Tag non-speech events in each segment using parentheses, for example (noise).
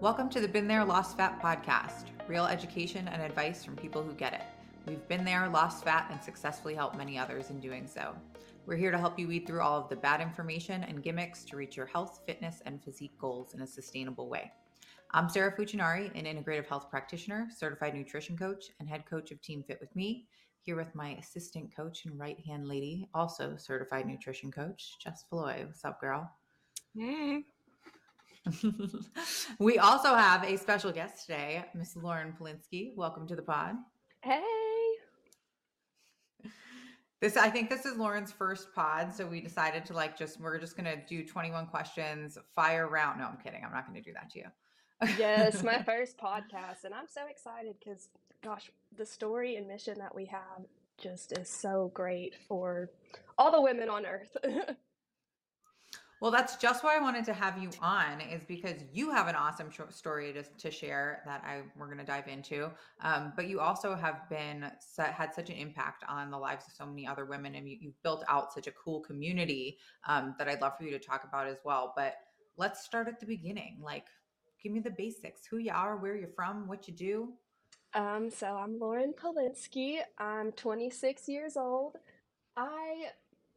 Welcome to the Been There, Lost Fat podcast real education and advice from people who get it. We've been there, lost fat, and successfully helped many others in doing so. We're here to help you weed through all of the bad information and gimmicks to reach your health, fitness, and physique goals in a sustainable way. I'm Sarah Fuchinari, an integrative health practitioner, certified nutrition coach, and head coach of Team Fit with Me, here with my assistant coach and right hand lady, also certified nutrition coach, Jess Floyd. What's up, girl? Hey. (laughs) we also have a special guest today, Miss Lauren Polinskey. Welcome to the pod. Hey. This I think this is Lauren's first pod, so we decided to like just we're just gonna do 21 questions, fire round. No, I'm kidding. I'm not gonna do that to you. yes, my (laughs) first podcast, and I'm so excited because gosh, the story and mission that we have just is so great for all the women on earth. (laughs) Well, that's just why I wanted to have you on, is because you have an awesome story to, to share that I we're going to dive into. Um, but you also have been had such an impact on the lives of so many other women, and you, have built out such a cool community um, that I'd love for you to talk about as well. But let's start at the beginning. Like, give me the basics: who you are, where you're from, what you do. Um, so I'm Lauren Polinskey. I'm 26 years old. I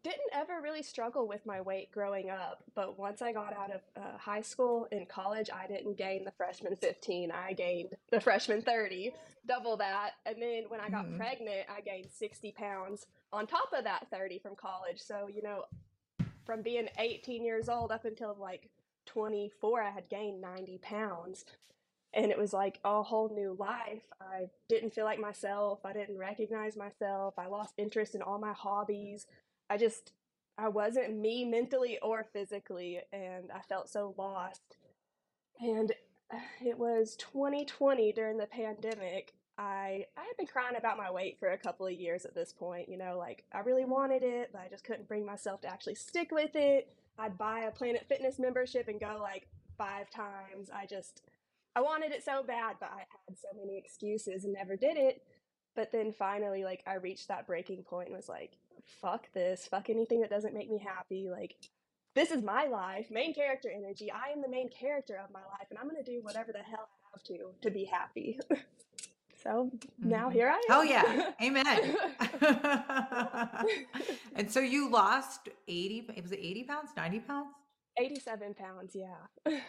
didn't ever really struggle with my weight growing up, but once I got out of uh, high school and college, I didn't gain the freshman 15. I gained the freshman 30, double that. And then when I got mm-hmm. pregnant, I gained 60 pounds on top of that 30 from college. So, you know, from being 18 years old up until like 24, I had gained 90 pounds. And it was like a whole new life. I didn't feel like myself. I didn't recognize myself. I lost interest in all my hobbies. I just I wasn't me mentally or physically and I felt so lost. And uh, it was 2020 during the pandemic. I I had been crying about my weight for a couple of years at this point, you know, like I really wanted it, but I just couldn't bring myself to actually stick with it. I'd buy a Planet Fitness membership and go like 5 times. I just I wanted it so bad, but I had so many excuses and never did it. But then finally like I reached that breaking point and was like, fuck this, fuck anything that doesn't make me happy. Like, this is my life, main character energy. I am the main character of my life, and I'm going to do whatever the hell I have to to be happy. (laughs) so now mm-hmm. here I am. Oh, yeah. (laughs) Amen. (laughs) and so you lost 80, was it 80 pounds, 90 pounds? 87 pounds, yeah.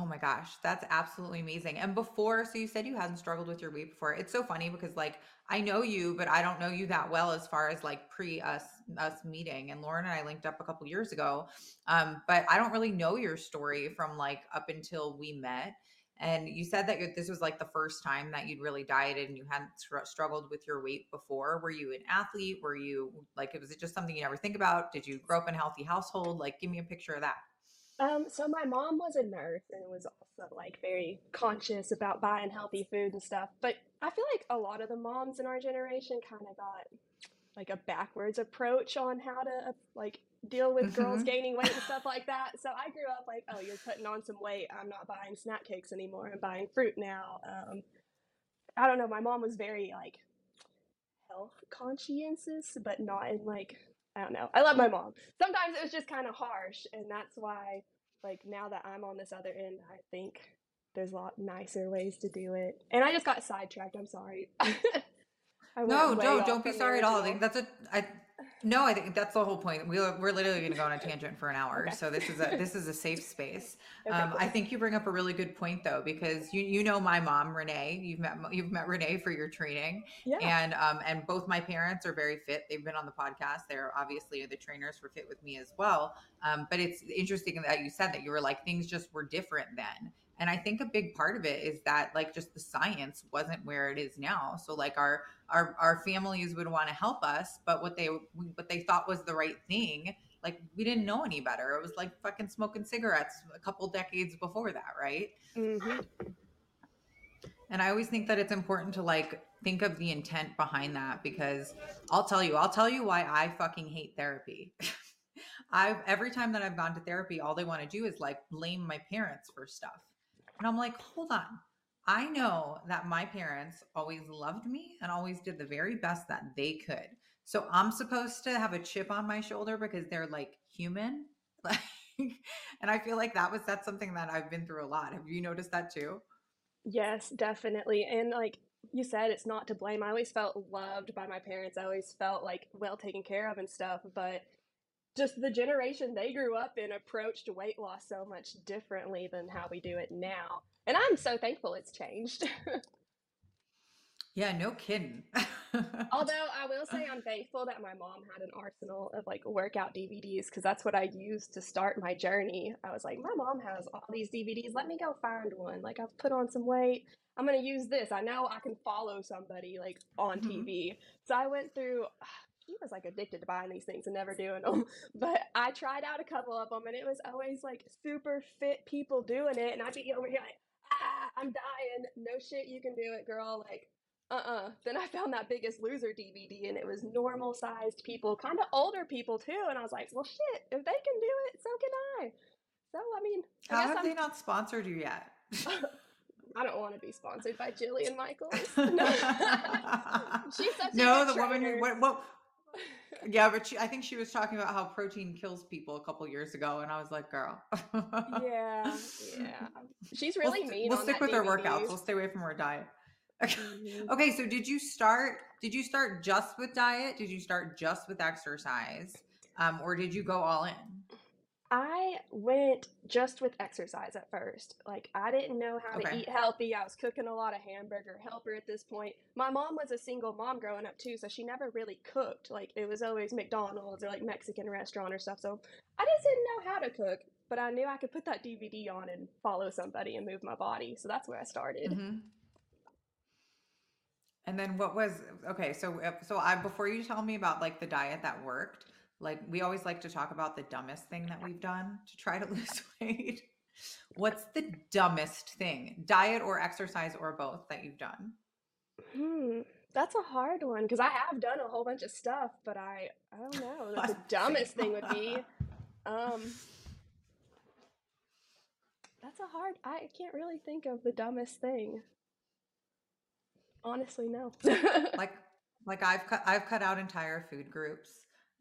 Oh my gosh, that's absolutely amazing. And before, so you said you hadn't struggled with your weight before. It's so funny because like I know you, but I don't know you that well as far as like pre us us meeting. And Lauren and I linked up a couple years ago. Um, but I don't really know your story from like up until we met. And you said that this was like the first time that you'd really dieted and you hadn't str- struggled with your weight before. Were you an athlete? Were you like, was it just something you never think about? Did you grow up in a healthy household? Like, give me a picture of that. Um, so my mom was a nurse and was also like very conscious about buying healthy food and stuff. But I feel like a lot of the moms in our generation kind of got like a backwards approach on how to like deal with mm-hmm. girls gaining weight and stuff like (laughs) that. So I grew up like, oh, you're putting on some weight. I'm not buying snack cakes anymore. I'm buying fruit now. Um, I don't know. My mom was very like health conscientious, but not in like I don't know. I love my mm. mom. Sometimes it was just kind of harsh, and that's why, like, now that I'm on this other end, I think there's a lot nicer ways to do it. And I just got sidetracked. I'm sorry. (laughs) no, don't don't be sorry at all. I think that's a I no, I think that's the whole point. We, we're literally going to go on a (laughs) tangent for an hour, okay. so this is a this is a safe space. (laughs) Okay, um, cool. I think you bring up a really good point though, because you you know my mom Renee. You've met you've met Renee for your training, yeah. and um and both my parents are very fit. They've been on the podcast. They're obviously the trainers for Fit with Me as well. Um, but it's interesting that you said that you were like things just were different then, and i think a big part of it is that like just the science wasn't where it is now so like our our our families would want to help us but what they what they thought was the right thing like we didn't know any better it was like fucking smoking cigarettes a couple decades before that right mm-hmm. and i always think that it's important to like think of the intent behind that because i'll tell you i'll tell you why i fucking hate therapy (laughs) I've every time that I've gone to therapy, all they want to do is like blame my parents for stuff. And I'm like, hold on. I know that my parents always loved me and always did the very best that they could. So I'm supposed to have a chip on my shoulder because they're like human. (laughs) Like, and I feel like that was that's something that I've been through a lot. Have you noticed that too? Yes, definitely. And like you said, it's not to blame. I always felt loved by my parents. I always felt like well taken care of and stuff. But just the generation they grew up in approached weight loss so much differently than how we do it now. And I'm so thankful it's changed. (laughs) yeah, no kidding. (laughs) Although I will say I'm thankful that my mom had an arsenal of like workout DVDs because that's what I used to start my journey. I was like, my mom has all these DVDs. Let me go find one. Like I've put on some weight. I'm gonna use this. I know I can follow somebody like on mm-hmm. TV. So I went through. He was like addicted to buying these things and never doing them. (laughs) But I tried out a couple of them, and it was always like super fit people doing it, and I'd be over here like, ah, I'm dying. No shit, you can do it, girl. Like uh-uh then i found that biggest loser dvd and it was normal sized people kind of older people too and i was like well shit if they can do it so can i so i mean I how have I'm... they not sponsored you yet (laughs) I don't want to be sponsored by Jillian Michaels. (laughs) No, she's such no, the woman who what, what yeah, but she, I think she was talking about how protein kills people a couple years ago, and I was like, "Girl." yeah, yeah. (laughs) She's really we'll, mean. We'll stick with DVD. her workouts. We'll stay away from her diet. Mm-hmm. (laughs) okay, so did you start? Did you start just with diet? Did you start just with exercise, um, or did you go all in? I went just with exercise at first. Like I didn't know how okay. to eat healthy. I was cooking a lot of hamburger helper at this point. My mom was a single mom growing up too, so she never really cooked. Like it was always McDonald's or like Mexican restaurant or stuff. So I just didn't know how to cook, but I knew I could put that DVD on and follow somebody and move my body. So that's where I started. Mm-hmm. And then what was okay? So so I before you tell me about like the diet that worked, like we always like to talk about the dumbest thing that we've done to try to (laughs) lose weight. What's the dumbest thing, diet or exercise or both, that you've done? Hmm, that's a hard one because I have done a whole bunch of stuff, but I I don't know. (laughs) The dumbest thing would be, (laughs) um, that's a hard. I can't really think of the dumbest thing. Honestly, no. like like I've cut I've cut out entire food groups.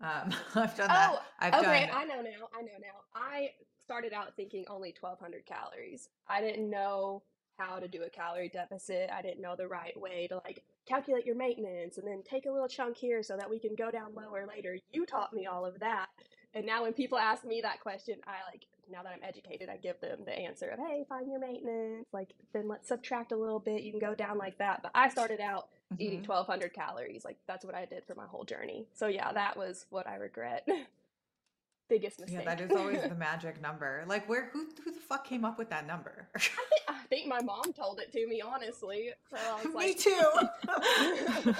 Um, (laughs) I've done that. Oh, I've okay. Done... I know now. I know now. I started out thinking only 1,200 calories. I didn't know how to do a calorie deficit. I didn't know the right way to like calculate your maintenance and then take a little chunk here so that we can go down lower later. You taught me all of that. And now when people ask me that question, I like now that I'm educated, I give them the answer of, hey, find your maintenance. Like, then let's subtract a little bit. You can go down like that. But I started out mm-hmm. eating 1,200 calories. Like, that's what I did for my whole journey. So, yeah, that was what I regret. (laughs) Biggest mistake. Yeah, that is always (laughs) the magic number. Like, where, who, who the fuck came up with that number? I, (laughs) think, I think my mom told it to me, honestly. So I was me too.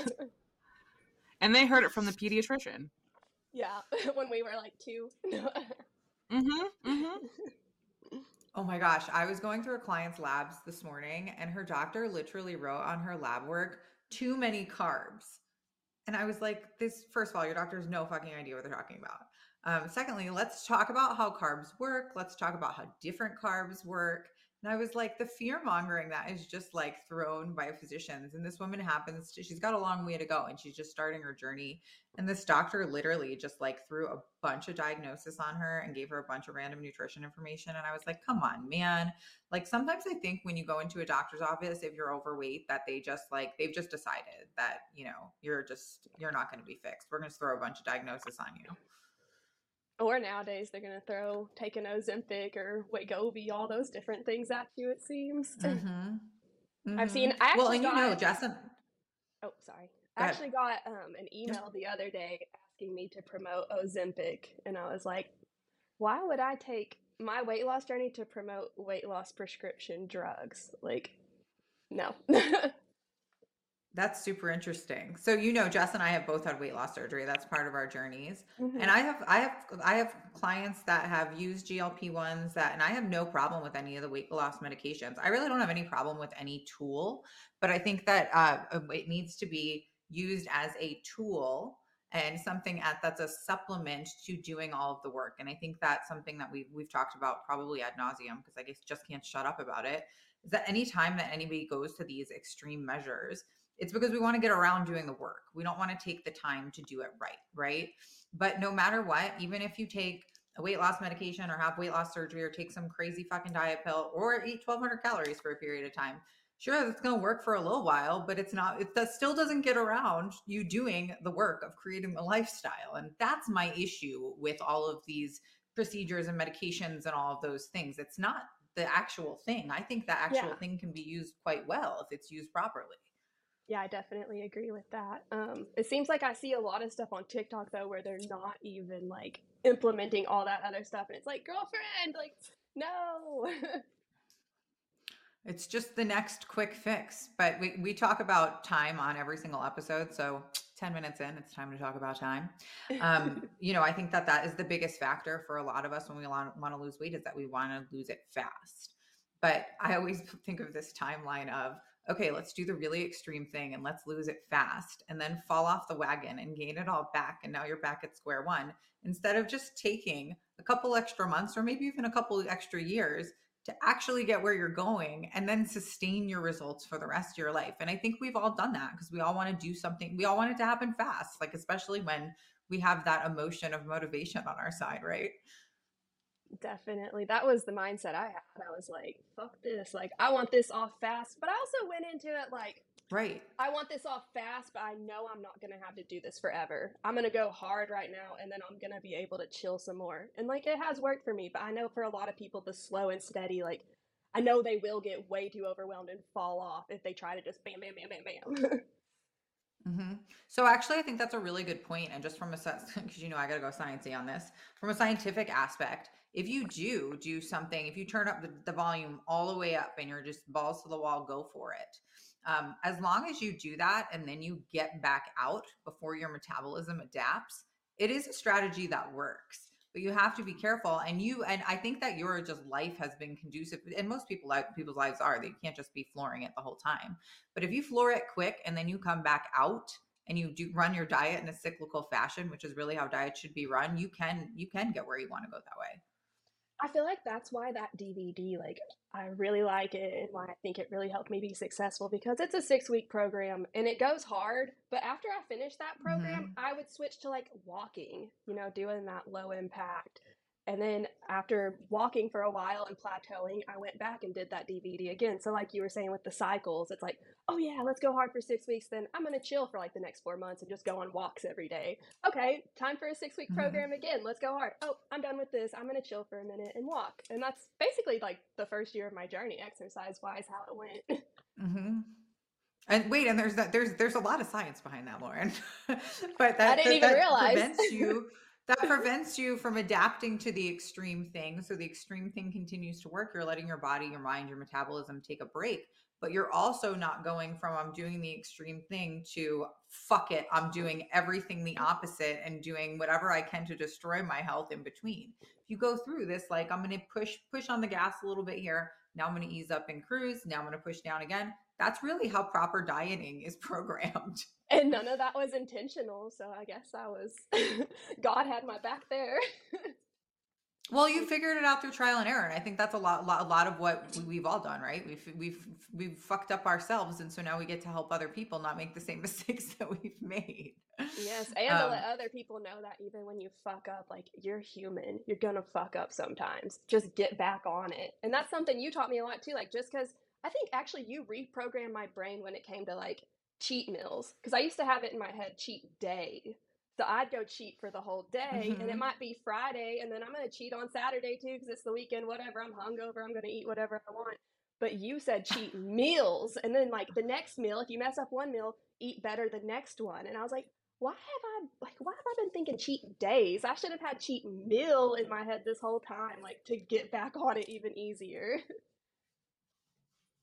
and they heard it from the pediatrician. Yeah, when we were like two. Mm-hmm. Mm-hmm. oh my gosh. I was going through a client's labs this morning and her doctor literally wrote on her lab work, too many carbs. And I was like, this, first of all, your doctor has no fucking idea what they're talking about. Um, secondly, let's talk about how carbs work. Let's talk about how different carbs work. And I was like, the fear mongering that is just like thrown by physicians. And this woman happens to, she's got a long way to go and she's just starting her journey. And this doctor literally just like threw a bunch of diagnosis on her and gave her a bunch of random nutrition information. And I was like, come on, man. Like sometimes I think when you go into a doctor's office, if you're overweight, that they just like, they've just decided that, you know, you're just, you're not going to be fixed. We're going to throw a bunch of diagnosis on you. Or nowadays they're gonna throw take an Ozempic or Wegovy, all those different things at you. It seems. Mm-hmm. (laughs) Mm-hmm. I've seen. I well, and got, you know, Justin. Oh, sorry. I actually got um, an email the other day asking me to promote Ozempic, and I was like, "Why would I take my weight loss journey to promote weight loss prescription drugs? Like, no." (laughs) That's super interesting. So you know, Jess and I have both had weight loss surgery. That's part of our journeys. Mm-hmm. And I have I have I have clients that have used GLP ones that and I have no problem with any of the weight loss medications. I really don't have any problem with any tool, but I think that uh, it needs to be used as a tool and something at that's a supplement to doing all of the work. And I think that's something that we've we've talked about probably ad nauseum because I guess just can't shut up about it. Is that any time that anybody goes to these extreme measures, it's because we want to get around doing the work. We don't want to take the time to do it right, right? But no matter what, even if you take a weight loss medication or have weight loss surgery or take some crazy fucking diet pill or eat 1200 calories for a period of time sure it's going to work for a little while but it's not it that still doesn't get around you doing the work of creating a lifestyle and that's my issue with all of these procedures and medications and all of those things it's not the actual thing i think the actual Yeah. thing can be used quite well if it's used properly Yeah, I definitely agree with that. Um, it seems like I see a lot of stuff on TikTok though where they're not even like implementing all that other stuff, and it's like, girlfriend, like, no. (laughs) It's just the next quick fix. But we, we talk about time on every single episode. So 10 minutes in, it's time to talk about time. Um, (laughs) you know, I think that that is the biggest factor for a lot of us when we want, want to lose weight is that we want to lose it fast. But I always (laughs) think of this timeline of, okay, let's do the really extreme thing and let's lose it fast and then fall off the wagon and gain it all back. And now you're back at square one instead of just taking a couple extra months or maybe even a couple extra years to actually get where you're going and then sustain your results for the rest of your life. And I think we've all done that because we all want to do something. We all want it to happen fast, like especially when we have that emotion of motivation on our side, right? Definitely. That was the mindset I had. I was like, fuck this. Like, I want this off fast. But I also went into it like, Right. I want this off fast, but I know I'm not going to have to do this forever. I'm going to go hard right now, and then I'm going to be able to chill some more. And like, it has worked for me, but I know for a lot of people, the slow and steady, like, I know they will get way too overwhelmed and fall off if they try to just bam, bam, bam, bam, bam. (laughs) hmm So actually, I think that's a really good point. And just from a because (laughs) you know I got to go sciencey on this. From a scientific aspect, if you do do something, if you turn up the, the volume all the way up and you're just balls to the wall, go for it. Um, as long as you do that and then you get back out before your metabolism adapts, it is a strategy that works. But you have to be careful. And you and I think that your just life has been conducive, and most people like people's lives are. They can't just be flooring it the whole time. But if you floor it quick and then you come back out and you do run your diet in a cyclical fashion, which is really how diet should be run, you can you can get where you want to go that way. I feel like that's why that DVD, like, I really like it and why I think it really helped me be successful because it's a six week program and it goes hard. But after I finished that program, mm-hmm. I would switch to like walking, you know, doing that low impact. And then after walking for a while and plateauing, I went back and did that DVD again. So, like you were saying with the cycles, it's like, oh yeah, let's go hard for six weeks. Then I'm going to chill for like the next four months and just go on walks every day. Okay, time for a six week Mhm. program again. Let's go hard. Oh, I'm done with this. I'm going to chill for a minute and walk. And that's basically like the first year of my journey, exercise wise, how it went. Mm-hmm. And wait, and there's that there's there's a lot of science behind that, Lauren. (laughs) but that I didn't that, even that realize. prevents you (laughs) that prevents you from adapting to the extreme thing. So the extreme thing continues to work. You're letting your body, your mind, your metabolism take a break. But you're also not going from I'm doing the extreme thing to fuck it. I'm doing everything the opposite and doing whatever I can to destroy my health in between. If you go through this, like I'm gonna push push on the gas a little bit here. Now I'm gonna ease up and cruise. Now I'm gonna push down again that's really how proper dieting is (laughs) programmed. and none of that was intentional. So I guess I was, (laughs) God had my back there. (laughs) Well, you figured it out through trial and error, and I think that's a lot, lot, a lot of what we- we've all done, right? We've we've we've fucked up ourselves, and so now we get to help other people not make the same mistakes that we've made. Yes, and to Um, let other people know that even when you fuck up, like you're human, you're gonna fuck up sometimes. Just get back on it. And that's something you taught me a lot too. Like, just because I think actually you reprogrammed my brain when it came to like cheat meals. Because I used to have it in my head cheat day. So I'd go cheat for the whole day, and it Mhm. might be Friday, and then I'm gonna cheat on Saturday too because it's the weekend, whatever. I'm hungover, I'm gonna eat whatever I want. But you said cheat (laughs) meals, and then like the next meal, if you mess up one meal, eat better the next one. And I was like, why have I like why have I been thinking cheat days? I should have had cheat meal in my head this whole time, like to get back on it even easier. (laughs)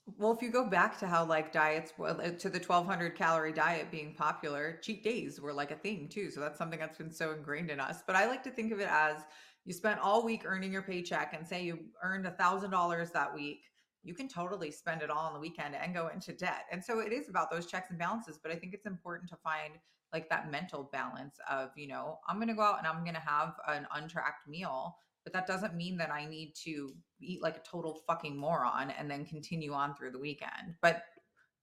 Well, if you go back to how like diets uh, to the 1200 calorie diet being popular, cheat days were like a thing too. So that's something that's been so ingrained in us. But I like to think of it as you spent all week earning your paycheck and say you earned a thousand dollars that week. You can totally spend it all on the weekend and go into debt. And so it is about those checks and balances. But I think it's important to find like that mental balance of, you know, I'm going to go out and I'm going to have an untracked meal but that doesn't mean that I need to eat like a total fucking moron and then continue on through the weekend. But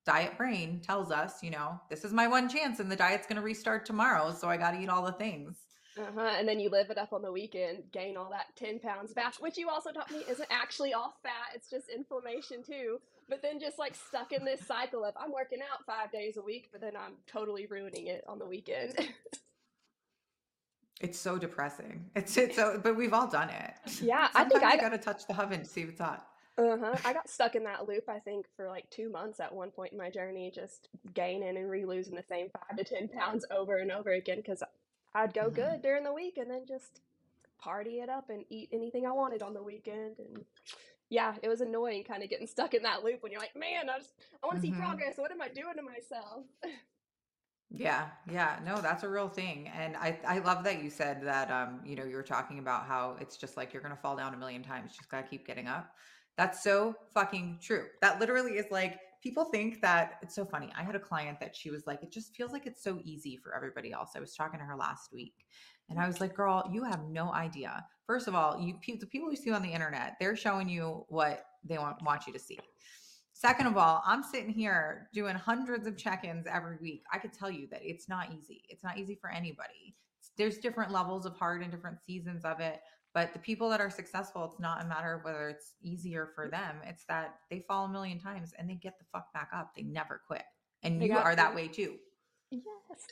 diet brain tells us, you know, this is my one chance and the diet's going to restart tomorrow. So I got to eat all the things. Uh-huh. And then you live it up on the weekend, gain all that 10 pounds back, which you also taught me isn't actually all fat. It's just inflammation too. But then just like stuck in this cycle of I'm working out five days a week, but then I'm totally ruining it on the weekend. (laughs) it's so depressing. It's it's so, but we've all done it. Yeah, I think I got to touch the oven to see what's hot. Uh-huh. I got stuck in that loop, I think, for like two months at one point in my journey, just gaining and re-losing the same five to ten pounds over and over again because I'd go mm-hmm. good during the week and then just party it up and eat anything I wanted on the weekend. And yeah, it was annoying kind of getting stuck in that loop when you're like, man, I just I want to mm-hmm. see progress. What am I doing to myself? (laughs) Yeah, yeah, no, that's a real thing. And I, I love that you said that, um, you know, you were talking about how it's just like you're to fall down a million times. Just got to keep getting up. That's so fucking true. That literally is like people think that it's so funny. I had a client that she was like, it just feels like it's so easy for everybody else. I was talking to her last week and I was like, girl, you have no idea. First of all, you the people you see on the internet, they're showing you what they want, want you to see. Second of all, I'm sitting here doing hundreds of check-ins every week. I could tell you that it's not easy. It's not easy for anybody. There's different levels of hard and different seasons of it. But the people that are successful, it's not a matter of whether it's easier for mm-hmm. them. It's that they fall a million times and they get the fuck back up. They never quit. And you are that way too. Yes.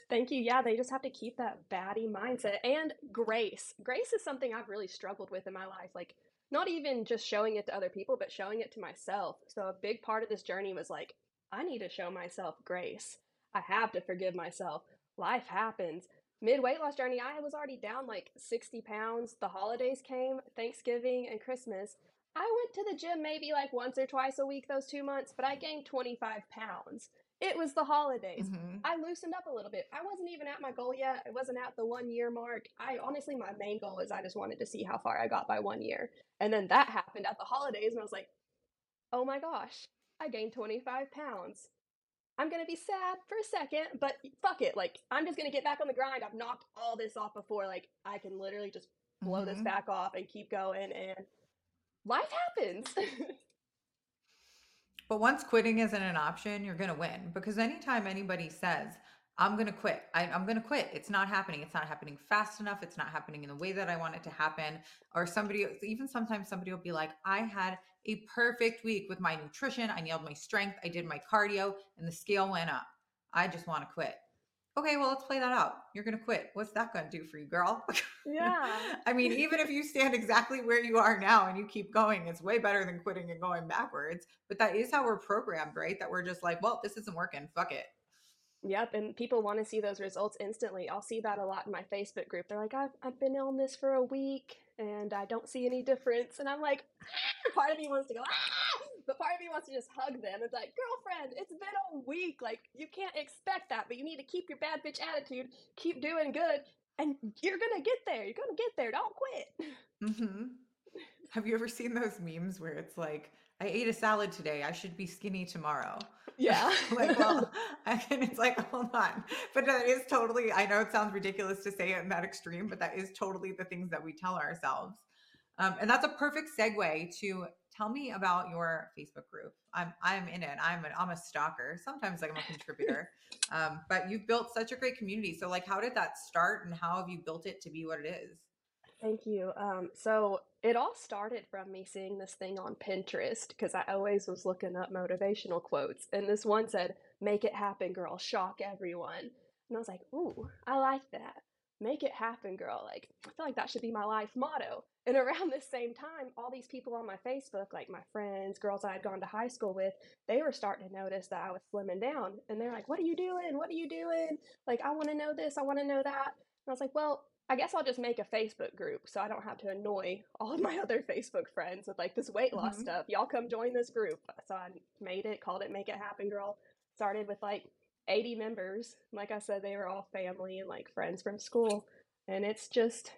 Thank you. Yeah, they just have to keep that baddie mindset and grace. Grace is something I've really struggled with in my life. Like, not even just showing it to other people, but showing it to myself. So, a big part of this journey was like, I need to show myself grace. I have to forgive myself. Life happens mid weight loss journey, I was already down like 60 pounds. The holidays came, Thanksgiving and Christmas. I went to the gym maybe like once or twice a week those two months, but I gained 25 pounds. It was the holidays. Mm-hmm. I loosened up a little bit. I wasn't even at my goal yet. I wasn't at the one year mark. I honestly, my main goal is I just wanted to see how far I got by one year. And then that happened at the holidays, and I was like, oh my gosh, I gained 25 pounds. I'm gonna be sad for a second, but fuck it. Like, I'm just gonna get back on the grind. I've knocked all this off before. Like, I can literally just blow mm-hmm. this back off and keep going, and life happens. (laughs) but once quitting isn't an option, you're gonna win because anytime anybody says, I'm gonna quit. I, am gonna quit. It's not happening. It's not happening fast enough. It's not happening in the way that I want it to happen. Or somebody, even sometimes somebody will be like, I had a perfect week with my nutrition. I nailed my strength. I did my cardio and the scale went up. I just want to quit. Okay, well, let's play that out. You're going to quit. What's that going to do for you, girl? Yeah. (laughs) I mean, even if you stand exactly where you are now and you keep going, it's way better than quitting and going backwards. But that is how we're programmed, right? That we're just like, well, this isn't working. Fuck it. Yep, and people want to see those results instantly. I'll see that a lot in my Facebook group. They're like, I've, I've been on this for a week and I don't see any difference. And I'm like, ah! (laughs) part of me wants to go, ah! But part of me wants to just hug them. It's like, girlfriend, it's been a week. Like, you can't expect that, but you need to keep your bad bitch attitude, keep doing good, and you're going to get there. You're going to get there. Don't quit. (laughs) Mm-hmm. Have you ever seen those memes where it's like, I ate a salad today. I should be skinny tomorrow. (laughs) Yeah. like, well, (laughs) and it's like, hold on. But that is totally, I know it sounds ridiculous to say it in that extreme, but that is totally the things that we tell ourselves. Um, and that's a perfect segue to tell me about your Facebook group. I'm I'm in it. I'm an I'm a stalker. Sometimes like I'm a contributor. (laughs) um, but you've built such a great community. So like, how did that start, and how have you built it to be what it is? Thank you. Um, so it all started from me seeing this thing on Pinterest because I always was looking up motivational quotes, and this one said, "Make it happen, girl. Shock everyone." And I was like, "Ooh, I like that. Make it happen, girl." Like I feel like that should be my life motto. And around the same time, all these people on my Facebook, like my friends, girls I had gone to high school with, they were starting to notice that I was slimming down, and they're like, "What are you doing? What are you doing? Like I want to know this. I want to know that." And I was like, "Well." I guess I'll just make a Facebook group so I don't have to annoy all of my (laughs) other Facebook friends with like this weight loss mm-hmm. stuff. Y'all come join this group. So I made it, called it Make It Happen Girl. Started with like 80 members. Like I said, they were all family and like friends from school. And it's just,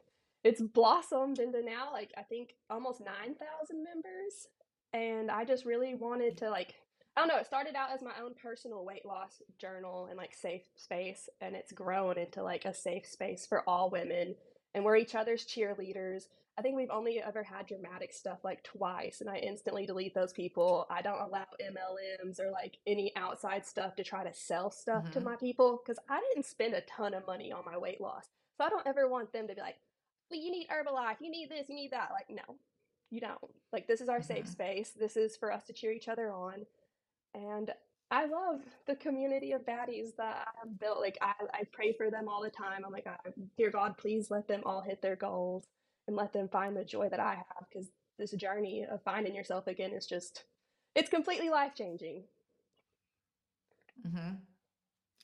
it's blossomed into now like I think almost 9,000 members. And I just really wanted to like I don't know, it started out as my own personal weight loss journal and like safe space, and it's grown into like a safe space for all women. And we're each other's cheerleaders. I think we've only ever had dramatic stuff like twice, and I instantly delete those people. I don't allow MLMs or like any outside stuff to try to sell stuff mm-hmm. to my people because I didn't spend a ton of money on my weight loss. So I don't ever want them to be like, well, you need Herbalife, you need this, you need that. Like, no, you don't. Like, this is our safe Mhm. space. This is for us to cheer each other on. And I love the community of baddies that I have built. Like, I, I pray for them all the time. I'm like, dear God, please let them all hit their goals and let them find the joy that I have because this journey of finding yourself again is just, it's completely life changing. hmm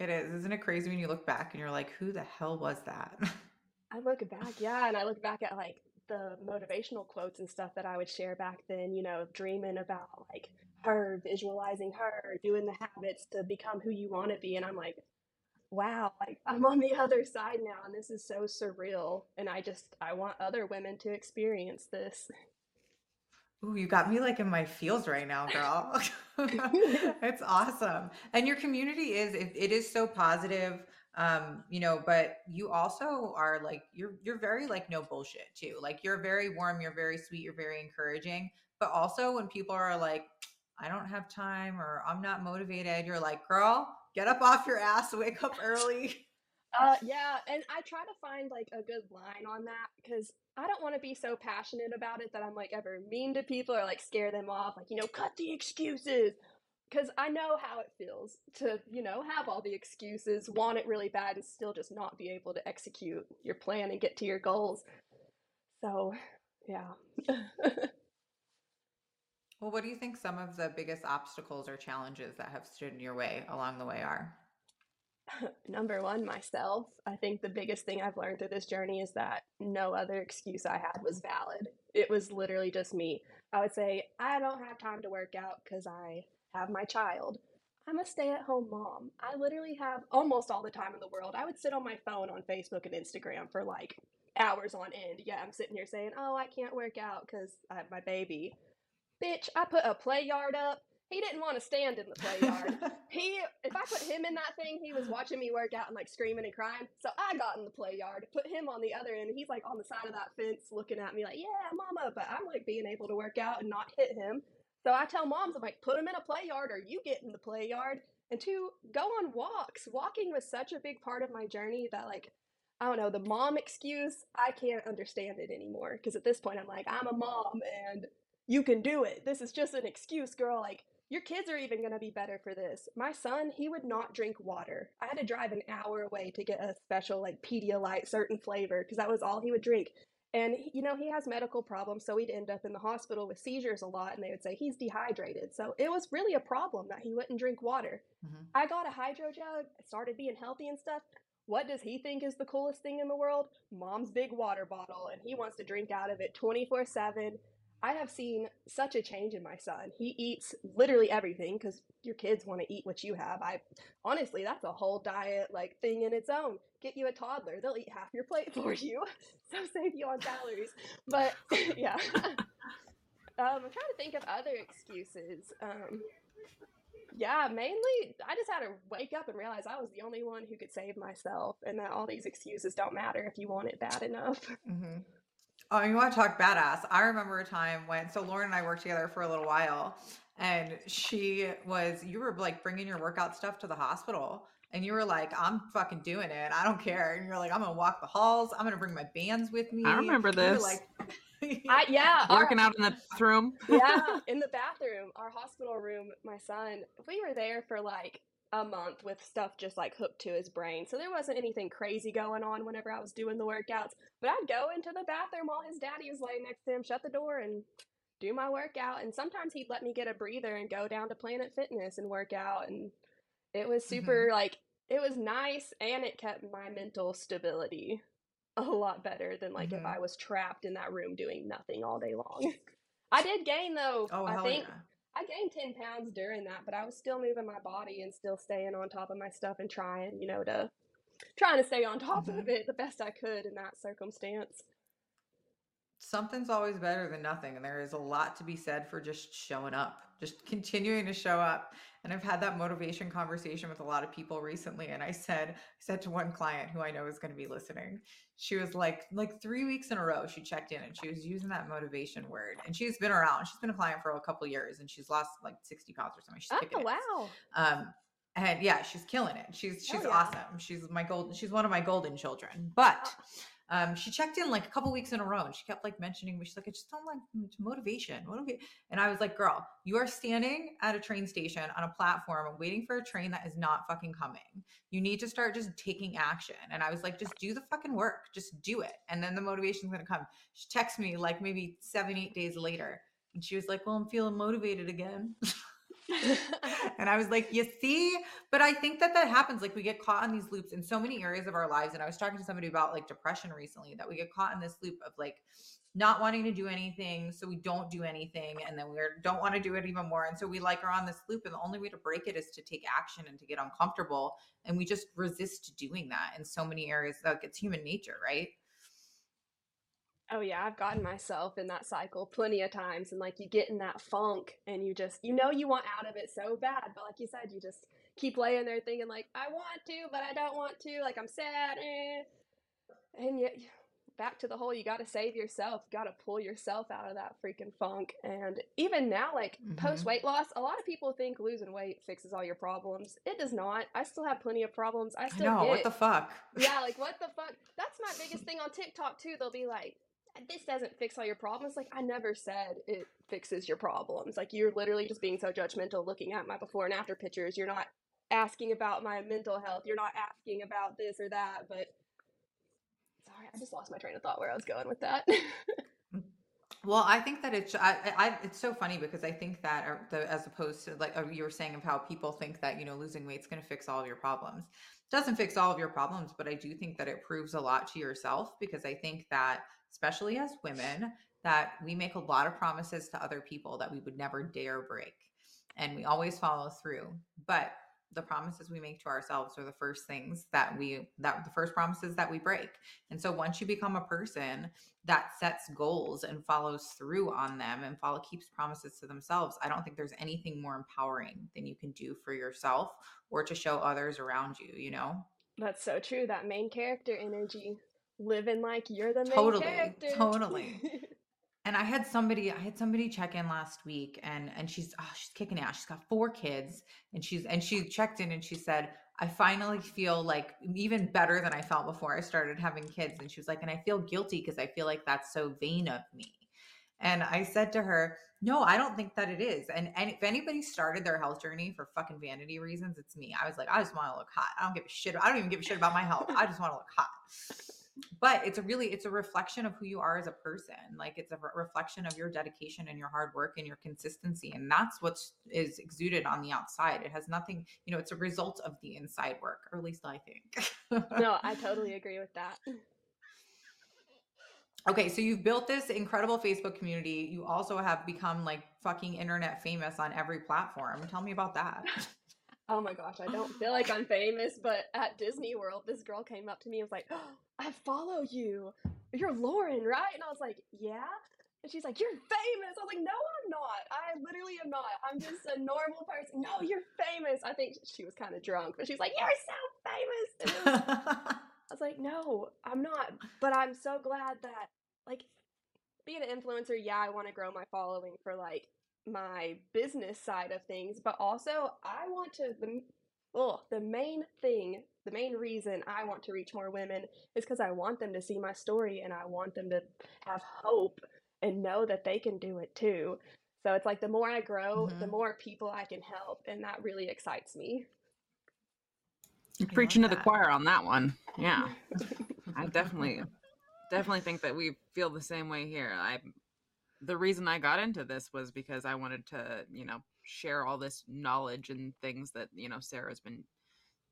It is. Isn't it crazy when you look back and you're like, who the hell was that? (laughs) I look back, yeah, and I look back at like the motivational quotes and stuff that I would share back then, you know, dreaming about like her, visualizing her, doing the habits to become who you want to be. And I'm like, wow, like I'm on the other side now, and this is so surreal. And I just, I want other women to experience this. Ooh, you got me like in my feels right now, girl. (laughs) (laughs) it's awesome. And your community is it, it is so positive. Um, you know, but you also are like you're you're very like no bullshit too. Like you're very warm, you're very sweet, you're very encouraging. But also when people are like, I don't have time or I'm not motivated, you're like, girl, get up off your ass, wake up early. (laughs) Uh, yeah, and I try to find like a good line on that because I don't want to be so passionate about it that I'm like ever mean to people or like scare them off, like, you know, cut the excuses. Because I know how it feels to, you know, have all the excuses, want it really bad, and still just not be able to execute your plan and get to your goals. So, yeah. (laughs) Well, what do you think some of the biggest obstacles or challenges that have stood in your way along the way are? (laughs) Number one, myself. I think the biggest thing I've learned through this journey is that no other excuse I had was valid. It was literally just me. I would say, I don't have time to work out because I have my child. I'm a stay at home mom. I literally have almost all the time in the world. I would sit on my phone on Facebook and Instagram for like hours on end. Yeah, I'm sitting here saying, oh, I can't work out because I have my baby. Bitch, I put a play yard up. He didn't want to stand in the play yard. (laughs) he, if I put him in that thing, he was watching me work out and like screaming and crying. So I got in the play yard, put him on the other end. He's like on the side of that fence looking at me like, yeah, mama. But I'm like being able to work out and not hit him. So I tell moms, I'm like, put him in a play yard or you get in the play yard. And two, go on walks. Walking was such a big part of my journey that like, I don't know, the mom excuse, I can't understand it anymore. Because at this point, I'm like, I'm a mom and you can do it. This is just an excuse, girl. Like, your kids are even going to be better for this. My son, he would not drink water. I had to drive an hour away to get a special, like, Pedialyte certain flavor because that was all he would drink. And, you know, he has medical problems, so he'd end up in the hospital with seizures a lot, and they would say he's dehydrated. So it was really a problem that he wouldn't drink water. Mhm. I got a hydro jug, started being healthy and stuff. What does he think is the coolest thing in the world? Mom's big water bottle, and he wants to drink out of it 24 7. I have seen such a change in my son. He eats literally everything because your kids want to eat what you have. I honestly, that's a whole diet like thing in its own. Get you a toddler; they'll eat half your plate (laughs) for you, so save you on calories. But (laughs) yeah, um, I'm trying to think of other excuses. Um, yeah, mainly I just had to wake up and realize I was the only one who could save myself, and that all these excuses don't matter if you want it bad enough. hmm Oh, you want to talk badass? I remember a time when so Lauren and I worked together for a little while, and she was you were like bringing your workout stuff to the hospital, and you were like, "I'm fucking doing it. I don't care." And you're like, "I'm gonna walk the halls. I'm gonna bring my bands with me." I remember this. like, I, yeah, (laughs) our- Working out in the bathroom. yeah, (laughs) in the bathroom, our hospital room, my son, we were there for like a month with stuff just like hooked to his brain. So there wasn't anything crazy going on whenever I was doing the workouts. But I'd go into the bathroom while his daddy was laying next to him, shut the door, and do my workout. And sometimes he'd let me get a breather and go down to Planet Fitness and work out. And it was super like, it was nice and it kept my mental stability a lot better than like if Mhm. I was trapped in that room doing nothing all day long. I did gain though. "Oh I think yeah!" I gained 10 pounds during that, but I was still moving my body and still staying on top of my stuff and trying, you know, to trying to stay on top Mhm. of it the best I could in that circumstance. Something's always better than nothing, and there is a lot to be said for just showing up, just continuing to show up. And I've had that motivation conversation with a lot of people recently, and I said, I said to one client who I know is going to be listening, she was like, like three weeks in a row, she checked in and she was using that motivation word, and she's been around. She's been a client for a couple years, and she's lost like sixty pounds or something. She's Oh, wow. Um, and yeah, she's killing it. She's she's yeah. awesome. She's my golden. She's one of my golden children. But um, she checked in like a couple weeks in a row, and she kept like mentioning me. She's like, I just don't like motivation. What do we And I was like, girl, you are standing at a train station on a platform waiting for a train that is not fucking coming. You need to start just taking action. And I was like, just do the fucking work. Just do it, and then the motivation's gonna come. She texts me like maybe seven, eight days later, and she was like, well, I'm feeling motivated again. (laughs) (laughs) and I was like, you see? But I think that that happens. Like we get caught in these loops in so many areas of our lives. And I was talking to somebody about like depression recently that we get caught in this loop of like not wanting to do anything. So we don't do anything. And then we don't want to do it even more. And so we like are on this loop. And the only way to break it is to take action and to get uncomfortable. And we just resist doing that in so many areas. Like it's human nature, right? Oh yeah, I've gotten myself in that cycle plenty of times and like you get in that funk and you just you know you want out of it so bad, but like you said, you just keep laying there thinking like I want to, but I don't want to, like I'm sad, eh. and yet back to the whole you got to save yourself, got to pull yourself out of that freaking funk. And even now, like mm-hmm. post weight loss, a lot of people think losing weight fixes all your problems. It does not. I still have plenty of problems. I still I know, get, what the fuck? Yeah, like (laughs) what the fuck? That's my biggest thing on TikTok too. They'll be like, this doesn't fix all your problems. Like, I never said it fixes your problems. Like, you're literally just being so judgmental looking at my before and after pictures. You're not asking about my mental health. You're not asking about this or that. But sorry, I just lost my train of thought where I was going with that. (laughs) Well, I think that it's I, I it's so funny because I think that uh, as opposed to like uh, you were saying of how people think that you know losing weight is going to fix all of your problems. Doesn't fix all of your problems, but I do think that it proves a lot to yourself because I think that especially as women, that we make a lot of promises to other people that we would never dare break. And we always follow through. But the promises we make to ourselves are the first things that we that the first promises that we break. And so once you become a person that sets goals and follows through on them and follow keeps promises to themselves, I don't think there's anything more empowering than you can do for yourself or to show others around you, you know? That's so true. That main character energy living like you're the main totally, character. Totally. (laughs) and I had somebody, I had somebody check in last week and and she's oh, she's kicking ass. She's got four kids and she's and she checked in and she said, I finally feel like even better than I felt before I started having kids. And she was like, and I feel guilty because I feel like that's so vain of me. And I said to her, no, I don't think that it is. And, and if anybody started their health journey for fucking vanity reasons, it's me. I was like, I just want to look hot. I don't give a shit. I don't even give a shit about my health. I just want to look hot but it's a really it's a reflection of who you are as a person like it's a re- reflection of your dedication and your hard work and your consistency and that's what is exuded on the outside. It has nothing you know it's a result of the inside work or at least i think. No (laughs) i totally agree with that. Okay so you've built this incredible facebook community. You also have become like fucking internet famous on every platform. Tell me about that (laughs) Oh my gosh, I don't feel like I'm famous, but at Disney World, this girl came up to me and was like, oh, I follow you. You're Lauren, right? And I was like, Yeah. And she's like, You're famous. I was like, No, I'm not. I literally am not. I'm just a normal person. No, you're famous. I think she was kind of drunk, but she's like, You're so famous. Was, (laughs) I was like, No, I'm not. But I'm so glad that, like, being an influencer, yeah, I want to grow my following for like my business side of things, but also I want to the oh, the main thing, the main reason I want to reach more women is because I want them to see my story and I want them to have hope and know that they can do it too. So it's like the more I grow, mm-hmm. the more people I can help, and that really excites me. You're preaching to the choir on that one. Yeah. (laughs) I definitely definitely think that we feel the same way here. I the reason I got into this was because I wanted to, you know, share all this knowledge and things that, you know, Sarah's been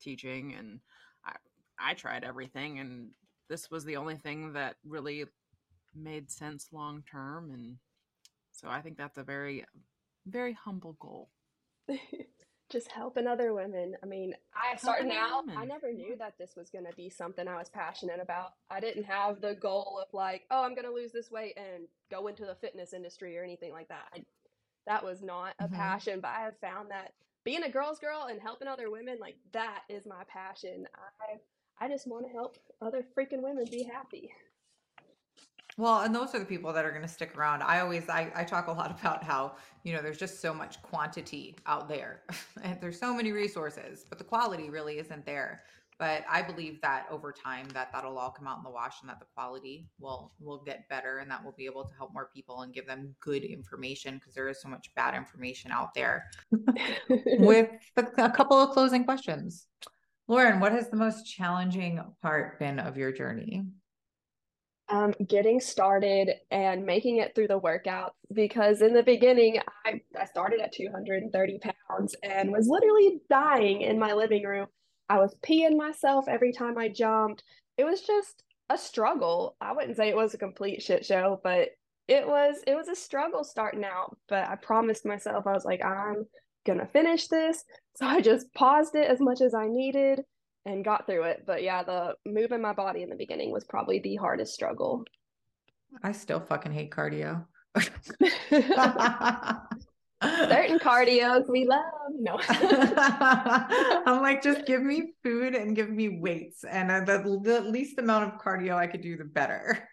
teaching and I I tried everything and this was the only thing that really made sense long term and so I think that's a very very humble goal. (laughs) just helping other women. I mean, I started out, I never knew that this was going to be something I was passionate about. I didn't have the goal of like, oh, I'm going to lose this weight and go into the fitness industry or anything like that. I, that was not a mm-hmm. passion, but I have found that being a girl's girl and helping other women, like that is my passion. I I just want to help other freaking women be happy. Well, and those are the people that are going to stick around. I always, I, I talk a lot (laughs) about how, you know, there's just so much quantity out there (laughs) and there's so many resources, but the quality really isn't there. But I believe that over time that that'll all come out in the wash and that the quality will, will get better and that we'll be able to help more people and give them good information because there is so much bad information out there. (laughs) With a couple of closing questions. Lauren, what has the most challenging part been of your journey? Um, getting started and making it through the workout because in the beginning I, I started at 230 pounds and was literally dying in my living room. I was peeing myself every time i jumped. It was just a struggle. I wouldn't say it was a complete shit show but it was it was a struggle starting out. But i promised myself i was like i'm gonna finish this. (laughs) So i just paused it as much as i needed and got through it. But yeah, the moving my body in the beginning was probably the hardest struggle. I still fucking hate cardio. (laughs) Certain cardios we love. No. (laughs) I'm like, just give me food and give me weights. And the, the least amount of cardio I could do, the better.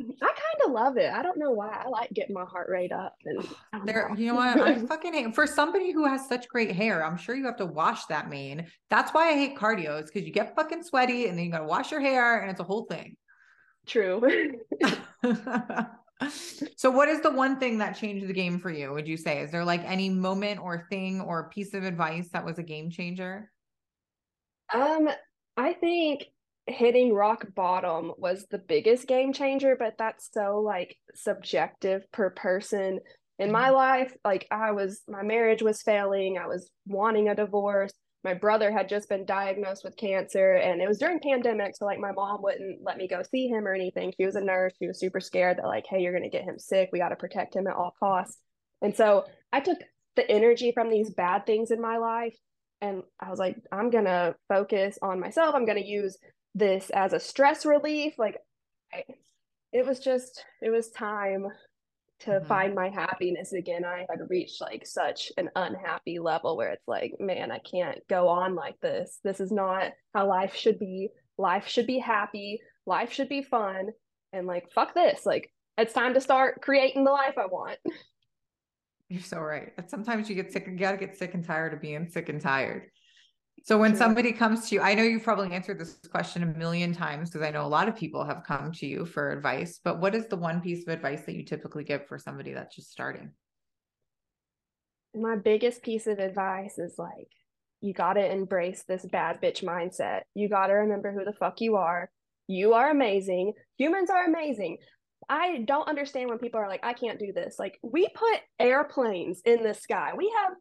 I kind of love it. I don't know why. I like getting my heart rate up. And there, you know what? I (laughs) fucking hate for somebody who has such great hair. I'm sure you have to wash that mane. That's why I hate cardio. Is because you get fucking sweaty and then you gotta wash your hair, and it's a whole thing. True. (laughs) so, what is the one thing that changed the game for you? Would you say? Is there like any moment or thing or piece of advice that was a game changer? Um, I think hitting rock bottom was the biggest game changer, but that's so like subjective per person. In my mm-hmm. life, like I was, my marriage was failing. I was wanting a divorce. My brother had just been diagnosed with cancer, and it was during pandemic. So, like, my mom wouldn't let me go see him or anything. She was a nurse. She was super scared that, like, hey, you're going to get him sick. We got to protect him at all costs. And so, I took the energy from these bad things in my life and I was like, I'm gonna focus on myself. I'm gonna use this as a stress relief like I, it was just it was time to mm-hmm. find my happiness again. I had reached like such an unhappy level where it's like man i can't go on like this. This is not how life should be. Life should be happy. Life should be fun. And like fuck this. Like it's time to start creating the life i want. You're so right. Sometimes you get sick you gotta get sick and tired of being sick and tired so when somebody comes to you, I know you've probably answered this question a million times because I know a lot of people have come to you for advice, but what is the one piece of advice that you typically give for somebody that's just starting? My biggest piece of advice is like, you got to embrace this bad bitch mindset. You got to remember who the fuck you are. You are amazing. Humans are amazing. I don't understand when people are like, I can't do this. Like, we put airplanes in the sky. We have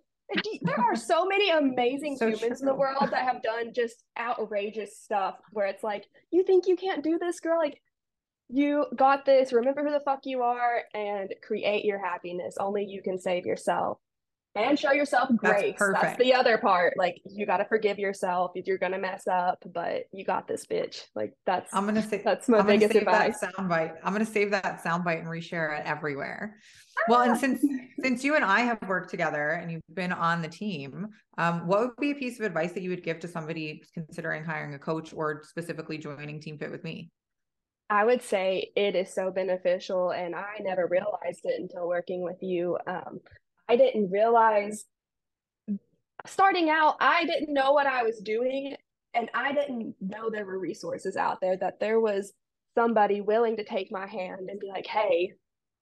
there are (laughs) so many amazing so humans true. in the world that have done just outrageous stuff where it's like, you think you can't do this, girl? Like, you got this. Remember who the fuck you are and create your happiness. Only you can save yourself and show yourself grace. That's, That's the other part. Like, you got to forgive yourself if you're going to mess up, but you got this, bitch. Like, that's, I'm going to say, that's my I'm biggest advice. That soundbite. I'm going to save that soundbite and reshare it everywhere. Well, and since since you and I have worked together and you've been on the team, um, what would be a piece of advice that you would give to somebody considering hiring a coach or specifically joining Team Fit with me? I would say it is so beneficial, and I never realized it until working with you. Um, I didn't realize starting out, I didn't know what I was doing, and I didn't know there were resources out there that there was somebody willing to take my hand and be like, "Hey,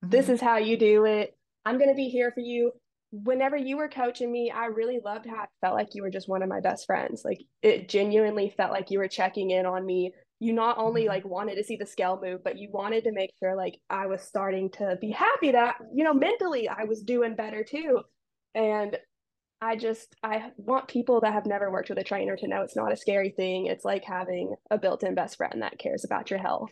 this mm-hmm. is how you do it. I'm going to be here for you. Whenever you were coaching me, I really loved how it felt like you were just one of my best friends. Like it genuinely felt like you were checking in on me. You not only mm-hmm. like wanted to see the scale move, but you wanted to make sure like I was starting to be happy that, you know, mentally I was doing better too. And I just I want people that have never worked with a trainer to know it's not a scary thing. It's like having a built-in best friend that cares about your health.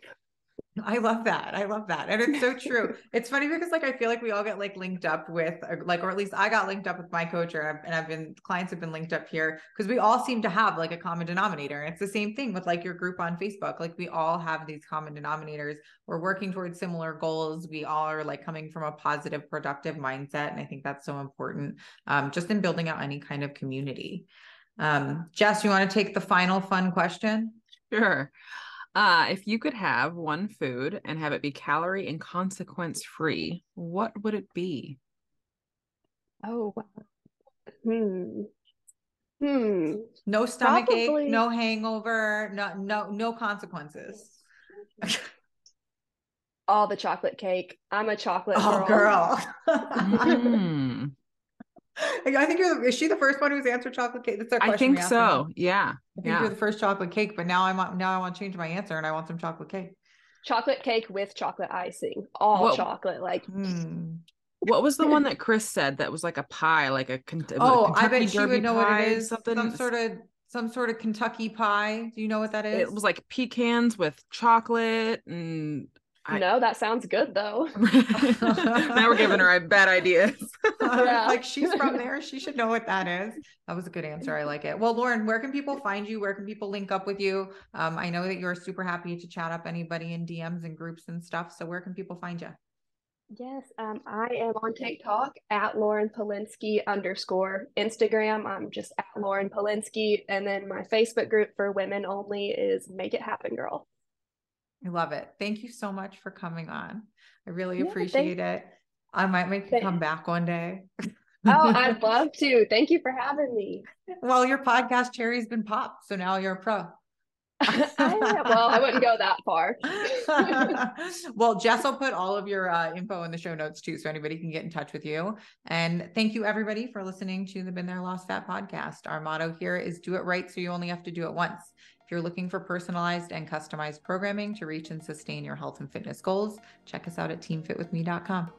I love that. I love that. And it's so (laughs) true. it's funny because like I feel like we all get like linked up with like or at least I got linked up with my coach or and I've been clients have been linked up here because we all seem to have like a common denominator. And it's the same thing with like your group on Facebook. Like we all have these common denominators. We're working towards similar goals. We all are like coming from a positive, productive mindset. And I think that's so important um, just in building out any kind of community. Um, Jess, you want to take the final fun question? Sure. Uh, if you could have one food and have it be calorie and consequence free, what would it be? Oh, wow. Hmm. Hmm. No stomach Probably- ache, no hangover, no no no consequences. All the chocolate cake. I'm a chocolate oh, girl. girl. (laughs) Mm, (laughs) I think you're. Is she the first one who's answered chocolate cake? That's our question. I think so. her. Yeah. I think Yeah. you're the first chocolate cake, but now I want now I want to change my answer and I want some chocolate cake. Chocolate cake with chocolate icing. All Whoa. chocolate. Like Hmm. What was the (laughs) one that Chris said that was like a pie, like a, Kent- Oh, I bet she would know what it is. Something. Some sort of some sort of Kentucky pie. Do you know what that is? It was like pecans with chocolate and. I- no, that sounds good though. (laughs) now we're giving her bad ideas. Yeah. like she's from there. She should know what that is. That was a good answer. I like it. Well, Lauren, where can people find you? Where can people link up with you? Um, I know that you're super happy to chat up anybody in DMs and groups and stuff. So where can people find you? Yes, um, I am on TikTok at Lauren Polinskey underscore Instagram. I'm just at Lauren Polinskey, and then my Facebook group for women only is Make It Happen Girl. I love it. Thank you so much for coming on. I really Yeah, appreciate it. I might make you come back one day. Oh, I'd (laughs) love to. Thank you for having me. well, your podcast cherry's been popped, so now you're a pro. (laughs) I, well, I wouldn't go that far. (laughs) well, Jess will put all of your uh, info in the show notes too, so anybody can get in touch with you. And thank you everybody for listening to the Been There Lost Fat podcast. Our motto here is do it right so you only have to do it once. You're looking for personalized and customized programming to reach and sustain your health and fitness goals, check us out at teamfitwithme.com.